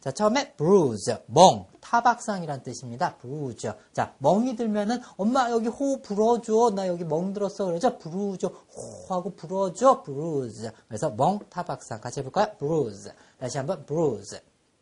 자, 처음에 bruise, 멍, 타박상이란 뜻입니다. bruise. 자, 멍이 들면은 엄마 여기 호 불어줘. 나 여기 멍 들었어. 그러죠? bruise. 호 하고 불어줘. bruise. 그래서 멍, 타박상 같이 해볼까요? bruise. 다시 한번 bruise.